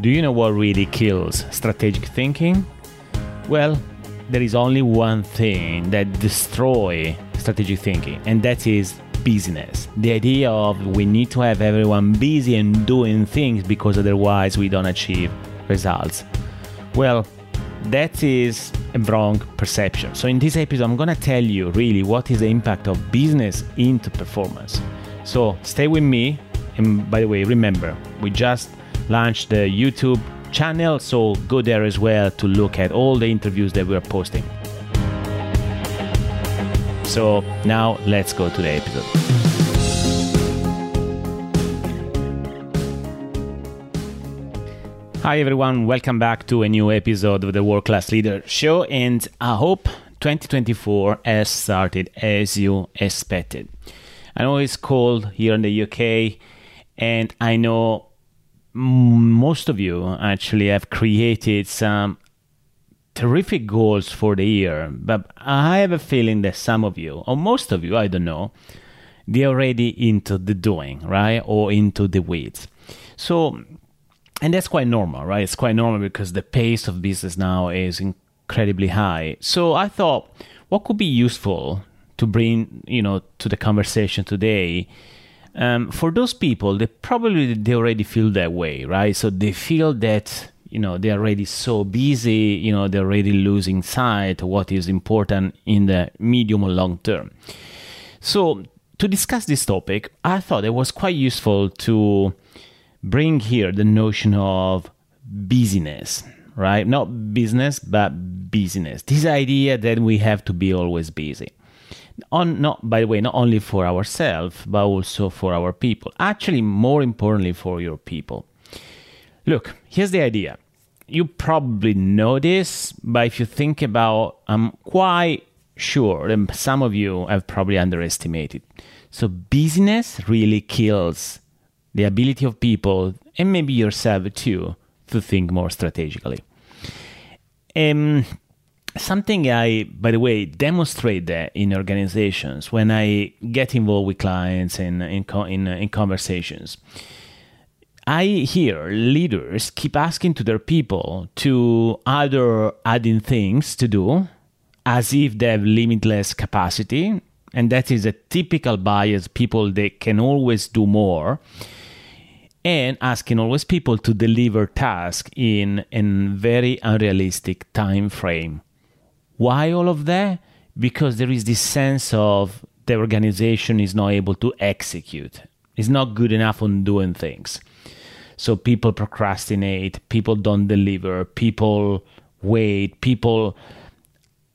Do you know what really kills strategic thinking? Well, there is only one thing that destroys strategic thinking, and that is busyness. The idea of we need to have everyone busy and doing things because otherwise we don't achieve results. Well, that is a wrong perception. So in this episode I'm going to tell you really what is the impact of busyness into performance. So stay with me and by the way, remember, we just launched the YouTube channel, so go there as well to look at all the interviews that we're posting. So now let's go to the episode. Hi everyone, welcome back to a new episode of the World Class Leader Show, and I hope 2024 has started as you expected. I know it's cold here in the UK, and I know most of you actually have created some terrific goals for the year, but I have a feeling that some of you, or most of you, I don't know, they're already into the doing, right? Or into the weeds. So, and that's quite normal, right? It's quite normal because the pace of business now is incredibly high. So I thought, what could be useful to bring, you know, to the conversation today um, for those people, they probably they already feel that way, right? So they feel that you know they're already so busy, you know they're already losing sight of what is important in the medium or long term. So to discuss this topic, I thought it was quite useful to bring here the notion of busyness, right? Not business, but busyness. This idea that we have to be always busy on not by the way not only for ourselves but also for our people. Actually more importantly for your people. Look here's the idea. You probably know this but if you think about i'm quite sure that some of you have probably underestimated. So busyness really kills the ability of people and maybe yourself too to think more strategically. Um, something I, by the way, demonstrate that in organizations when I get involved with clients and in, in, uh, in conversations. I hear leaders keep asking to their people to either add in things to do as if they have limitless capacity, and that is a typical bias. People they can always do more, and asking always people to deliver tasks in a very unrealistic time frame why all of that? Because there is this sense of the organization is not able to execute, It's not good enough on doing things. So people procrastinate, people don't deliver, people wait, people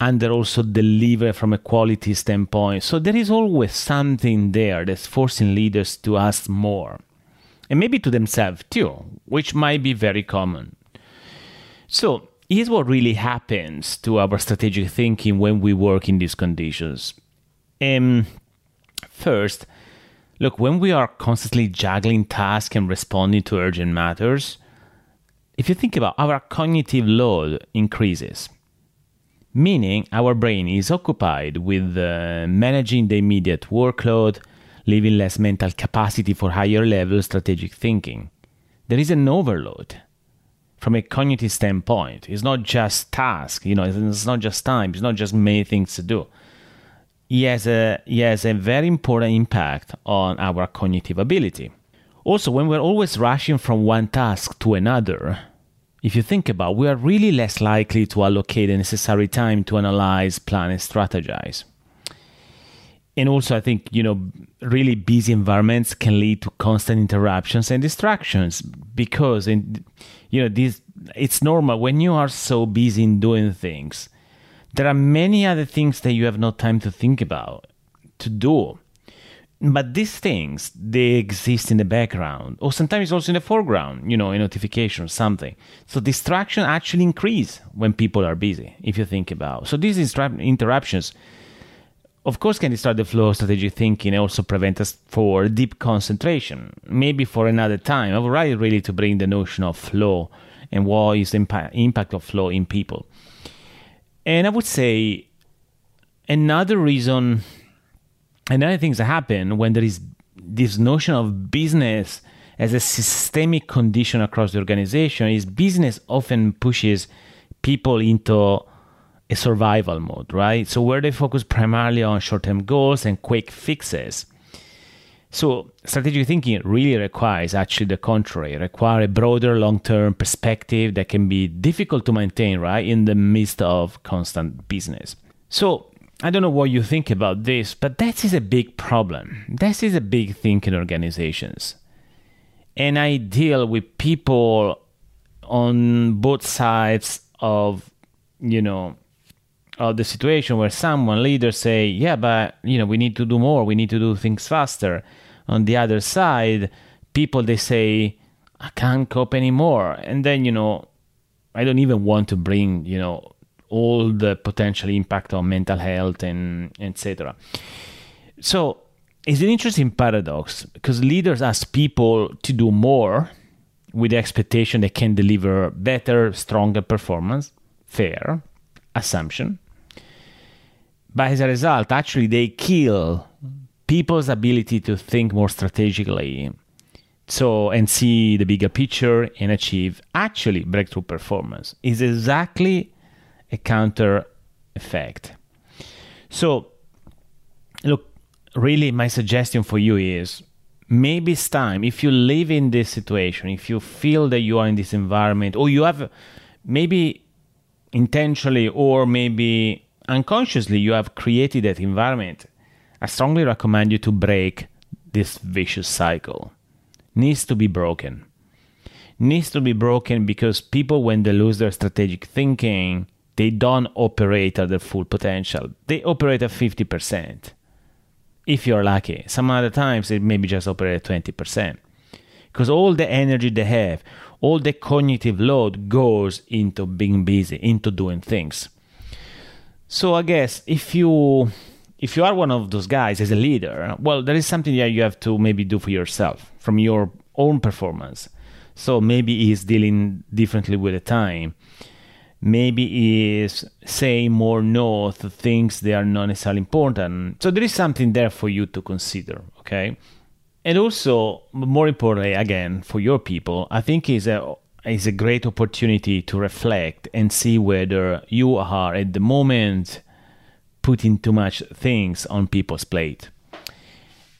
under also deliver from a quality standpoint. So there is always something there that's forcing leaders to ask more. And maybe to themselves too, which might be very common. So Here's what really happens to our strategic thinking when we work in these conditions. Um, first, look, when we are constantly juggling tasks and responding to urgent matters, if you think about our cognitive load increases, meaning our brain is occupied with uh, managing the immediate workload, leaving less mental capacity for higher level strategic thinking. There is an overload from a cognitive standpoint. It's not just task, you know, it's not just time, it's not just many things to do. It has a, it has a very important impact on our cognitive ability. Also, when we're always rushing from one task to another, if you think about we are really less likely to allocate the necessary time to analyze, plan, and strategize. And also, I think, you know, really busy environments can lead to constant interruptions and distractions because in you know this it's normal when you are so busy in doing things there are many other things that you have no time to think about to do. But these things they exist in the background or sometimes also in the foreground you know a notification or something. So distraction actually increase when people are busy if you think about. So these interruptions of course can disturb the flow of strategic thinking and also prevent us for deep concentration? Maybe for another time. I would like really to bring the notion of flow and what is the impact, impact of flow in people. And i would say another reason another things that happen when there is this notion of busyness as a systemic condition across the organization is busyness often pushes people into a survival mode, right? So where they focus primarily on short-term goals and quick fixes. So strategic thinking really requires actually the contrary, require a broader long-term perspective that can be difficult to maintain, right, in the midst of constant busyness. So I don't know what you think about this, but that is a big problem. That is a big thing in organizations. And I deal with people on both sides of, you know, of the situation where someone leaders say, yeah, but you know, we need to do more, we need to do things faster. On the other side, people they say, I can't cope anymore. And then, you know, I don't even want to bring, you know, all the potential impact on mental health and etc. So it's an interesting paradox because leaders ask people to do more with the expectation they can deliver better, stronger performance. Fair assumption. But as a result, actually, they kill people's ability to think more strategically so and see the bigger picture and achieve actually breakthrough performance. Is exactly a counter effect. So look really my suggestion for you is maybe it's time if you live in this situation if you feel that you are in this environment or you have maybe intentionally or maybe unconsciously you have created that environment, I strongly recommend you to break this vicious cycle. Needs to be broken. Needs to be broken because people, when they lose their strategic thinking, they don't operate at their full potential. They operate at 50%. If you're lucky. Some other times, it maybe just operate at 20%. Because all the energy they have, all the cognitive load goes into being busy, into doing things. So I guess if you if you are one of those guys as a leader, well, there is something that you have to maybe do for yourself from your own performance. So maybe he's dealing differently with the time. Maybe is saying more no to things that are not necessarily important. So there is something there for you to consider, okay? And also, more importantly, again, for your people, I think is a is a great opportunity to reflect and see whether you are at the moment putting too much things on people's plate.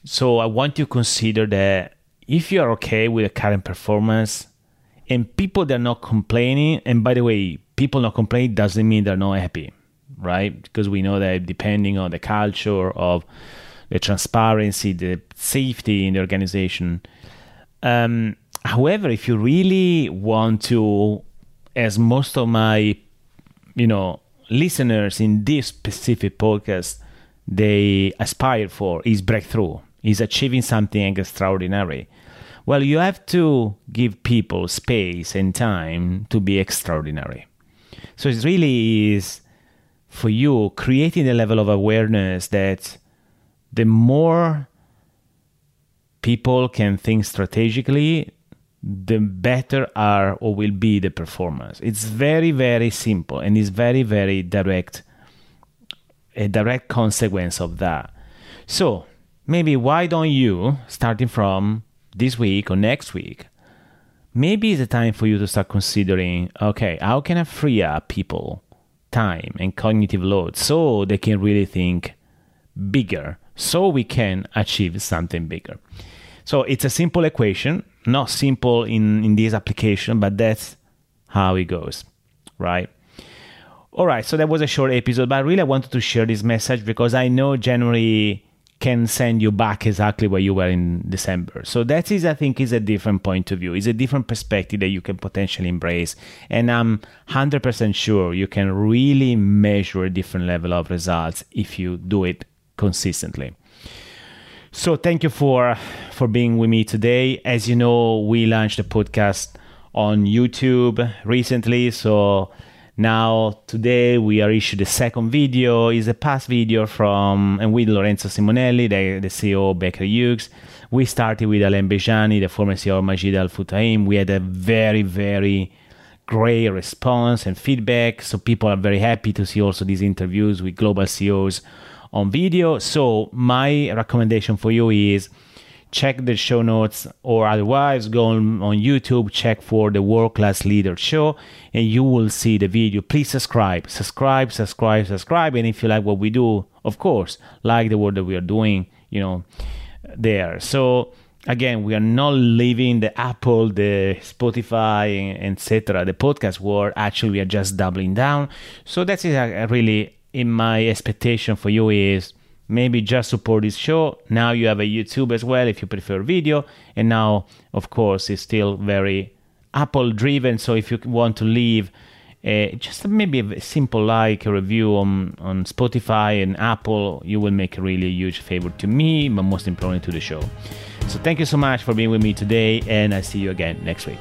So I want you to consider that if you are okay with the current performance and people that are not complaining, and by the way, people not complaining doesn't mean they're not happy, right? Because we know that depending on the culture of the transparency, the safety in the organization, um, However, if you really want to, as most of my, you know, listeners in this specific podcast, they aspire for is breakthrough, is achieving something extraordinary. Well, you have to give people space and time to be extraordinary. So it really is for you creating a level of awareness that the more people can think strategically, the better are or will be the performance. It's very, very simple and it's very, very direct, a direct consequence of that. So maybe why don't you, starting from this week or next week, maybe it's the time for you to start considering okay, how can I free up people time and cognitive load so they can really think bigger, so we can achieve something bigger. So it's a simple equation not simple in, in this application, but that's how it goes, right? All right, so that was a short episode, but I really wanted to share this message because I know January can send you back exactly where you were in December. So that is, I think, is a different point of view. It's a different perspective that you can potentially embrace, and I'm hundred percent sure you can really measure a different level of results if you do it consistently. So thank you for for being with me today. As you know, we launched a podcast on YouTube recently, so now today we are issued the second video. is a past video from and with Lorenzo Simonelli, the, the CEO of Baker Hughes. We started with Alain Bejjani, the former CEO of Majid Al Futtaim. We had a very very great response and feedback. So people are very happy to see also these interviews with global CEOs on video. So my recommendation for you is check the show notes or otherwise go on, on youtube check for the world class leader show and you will see the video. Please subscribe. Subscribe subscribe subscribe. And if you like what we do of course like the work that we are doing you know there. So again we are not leaving the apple the spotify etc the podcast world. Actually we are just doubling down. So that's it really in my expectation for you is maybe just support this show. Now you have a YouTube as well if you prefer video. And now, of course, it's still very Apple driven. So if you want to leave uh, just maybe a simple like a review on, on Spotify and Apple, you will make a really huge favor to me, but most importantly to the show. So thank you so much for being with me today, and I see you again next week.